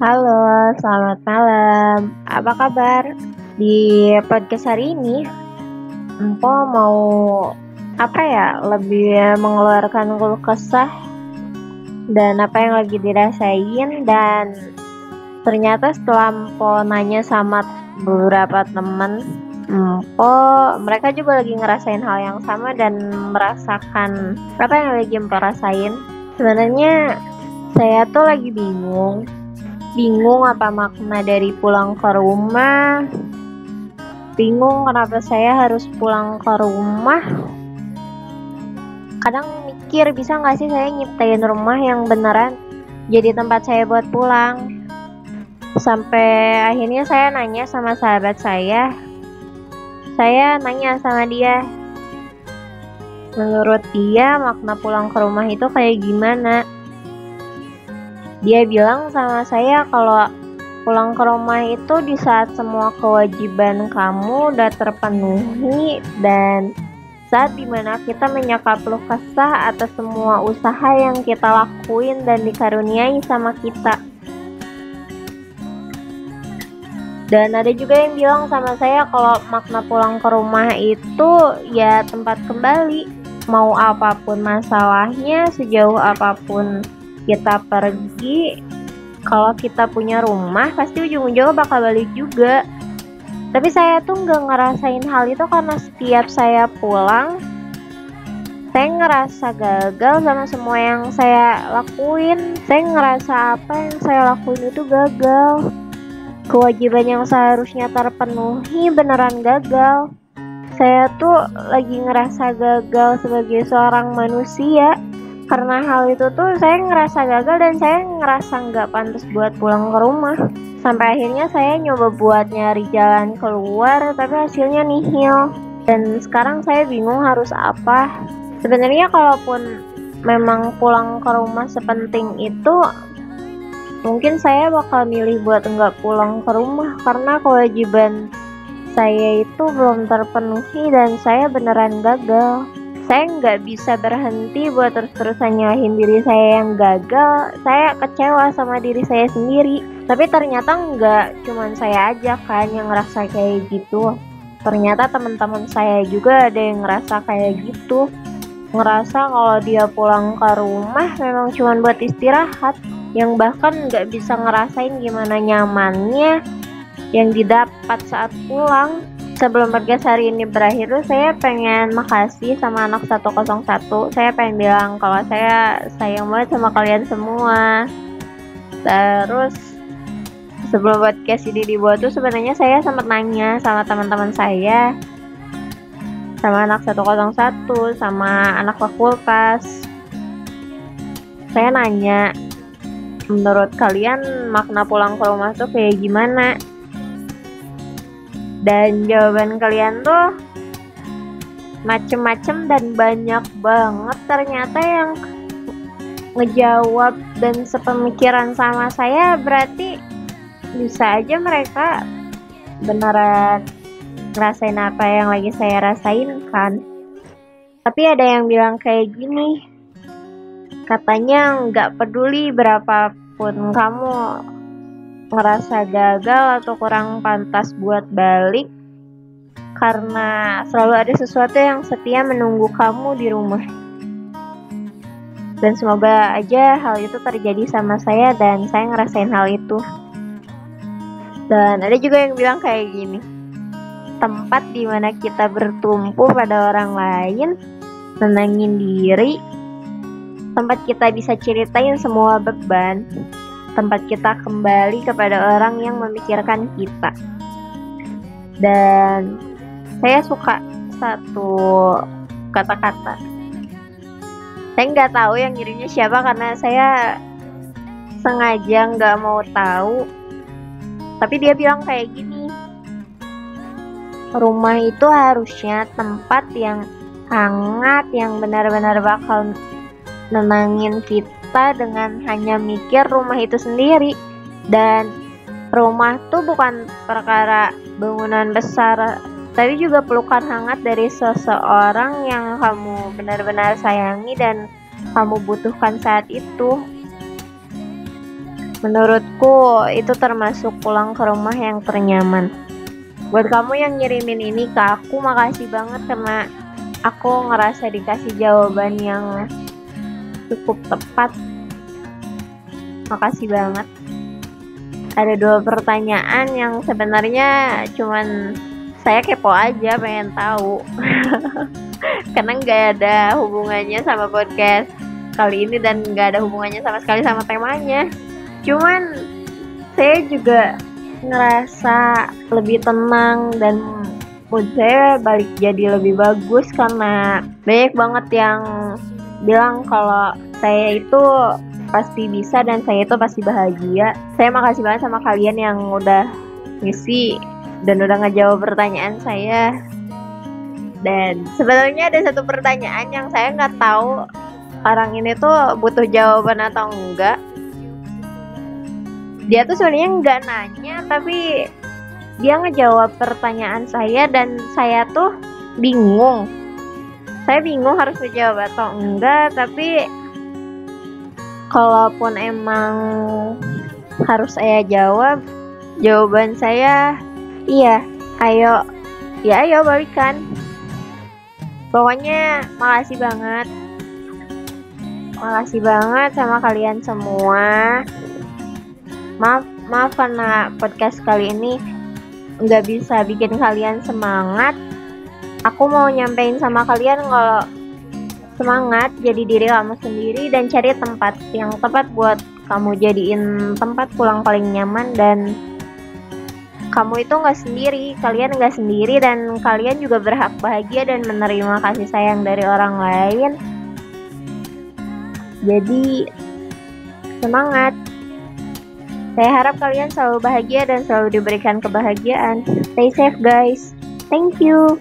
Halo, selamat malam. Apa kabar? Di podcast hari ini, Empo mau apa ya? Lebih mengeluarkan keluh kesah dan apa yang lagi dirasain dan ternyata setelah Empo nanya sama beberapa temen Empo mereka juga lagi ngerasain hal yang sama dan merasakan apa yang lagi Empo rasain sebenarnya saya tuh lagi bingung bingung apa makna dari pulang ke rumah. Bingung kenapa saya harus pulang ke rumah. Kadang mikir bisa nggak sih saya nyiptain rumah yang beneran jadi tempat saya buat pulang? Sampai akhirnya saya nanya sama sahabat saya. Saya nanya sama dia menurut dia makna pulang ke rumah itu kayak gimana dia bilang sama saya kalau pulang ke rumah itu di saat semua kewajiban kamu udah terpenuhi dan saat di mana kita menyakap luh kesah atas semua usaha yang kita lakuin dan dikaruniai sama kita. Dan ada juga yang bilang sama saya kalau makna pulang ke rumah itu ya tempat kembali. Mau apa pun masalahnya, sejauh apa pun kita pergi kalau kita punya rumah pasti ujung-ujungnya bakal balik juga. Tapi saya tuh nggak ngerasain hal itu karena setiap saya pulang saya ngerasa gagal sama semua yang saya lakuin. Saya ngerasa apa yang saya lakuin itu gagal. Kewajiban yang seharusnya terpenuhi beneran gagal. Saya tuh lagi ngerasa gagal sebagai seorang manusia karena hal itu tuh saya ngerasa gagal dan saya ngerasa nggak pantas buat pulang ke rumah. Sampai akhirnya saya nyoba buat nyari jalan keluar tapi hasilnya nihil. Dan sekarang saya bingung harus apa. Sebenarnya kalaupun memang pulang ke rumah sepenting itu mungkin saya bakal milih buat nggak pulang ke rumah. Karena kewajiban saya itu belum terpenuhi dan saya beneran gagal saya nggak bisa berhenti buat terus-terusan nyalahin diri saya yang gagal. Saya kecewa sama diri saya sendiri. Tapi ternyata nggak cuman saya aja kan yang ngerasa kayak gitu. Ternyata teman-teman saya juga ada yang ngerasa kayak gitu. Ngerasa kalau dia pulang ke rumah memang cuman buat istirahat. Yang bahkan nggak bisa ngerasain gimana nyamannya yang didapat saat pulang sebelum podcast hari ini berakhir saya pengen makasih sama anak 101 saya pengen bilang kalau saya sayang banget sama kalian semua. Terus sebelum podcast ini dibuat tuh sebenarnya saya sempat nanya sama teman-teman saya sama anak 101 sama anak fakultas. Saya nanya menurut kalian makna pulang ke rumah tuh kayak gimana dan jawaban kalian tuh macem-macem dan banyak banget. Ternyata yang ngejawab dan sepemikiran sama saya berarti bisa aja mereka beneran ngerasain apa yang lagi saya rasain kan? Tapi ada yang bilang kayak gini katanya nggak peduli berapapun kamu ngerasa gagal atau kurang pantas buat balik karena selalu ada sesuatu yang setia menunggu kamu di rumah. Dan semoga aja hal itu terjadi sama saya dan saya ngerasain hal itu. Dan ada juga yang bilang kayak gini. Tempat di mana kita bertumpu pada orang lain, tenangin diri, tempat kita bisa ceritain semua beban, tempat kita kembali kepada orang yang memikirkan kita. Dan saya suka satu kata-kata. Saya nggak tahu yang ngirimnya siapa karena saya sengaja nggak mau tahu. Tapi dia bilang kayak gini, rumah itu harusnya tempat yang hangat, yang benar-benar bakal nenangin kita kita dengan hanya mikir rumah itu sendiri. Dan rumah tuh bukan perkara bangunan besar tapi juga pelukan hangat dari seseorang yang kamu benar-benar sayangi dan kamu butuhkan saat itu. Menurutku itu termasuk pulang ke rumah yang ternyaman. Buat kamu yang ngirimin ini ke aku makasih banget karena aku ngerasa dikasih jawaban yang cukup tepat. Makasih banget. Ada dua pertanyaan yang sebenarnya cuman saya kepo aja pengen tahu. Karena nggak ada hubungannya sama podcast kali ini dan nggak ada hubungannya sama sekali sama temanya. Cuman saya juga ngerasa lebih tenang dan mood saya balik jadi lebih bagus karena banyak banget yang bilang kalau saya itu pasti bisa dan saya itu pasti bahagia. Saya makasih banget sama kalian yang udah ngisi dan udah ngejawab pertanyaan saya. Dan sebenarnya ada satu pertanyaan yang saya nggak tahu orang ini tuh butuh jawaban atau enggak dia tuh sebenarnya nggak nanya tapi dia ngejawab pertanyaan saya dan saya tuh bingung saya bingung harus menjawab atau enggak tapi kalaupun emang harus saya jawab jawaban saya iya ayo ya ayo balikan. Pokoknya makasih banget. Makasih banget sama kalian semua. Maaf maaf karena podcast kali ini nggak bisa bikin kalian semangat aku mau nyampein sama kalian kalau semangat jadi diri kamu sendiri dan cari tempat yang tepat buat kamu jadiin tempat pulang paling nyaman dan kamu itu nggak sendiri kalian nggak sendiri dan kalian juga berhak bahagia dan menerima kasih sayang dari orang lain jadi semangat saya harap kalian selalu bahagia dan selalu diberikan kebahagiaan. Stay safe guys. Thank you.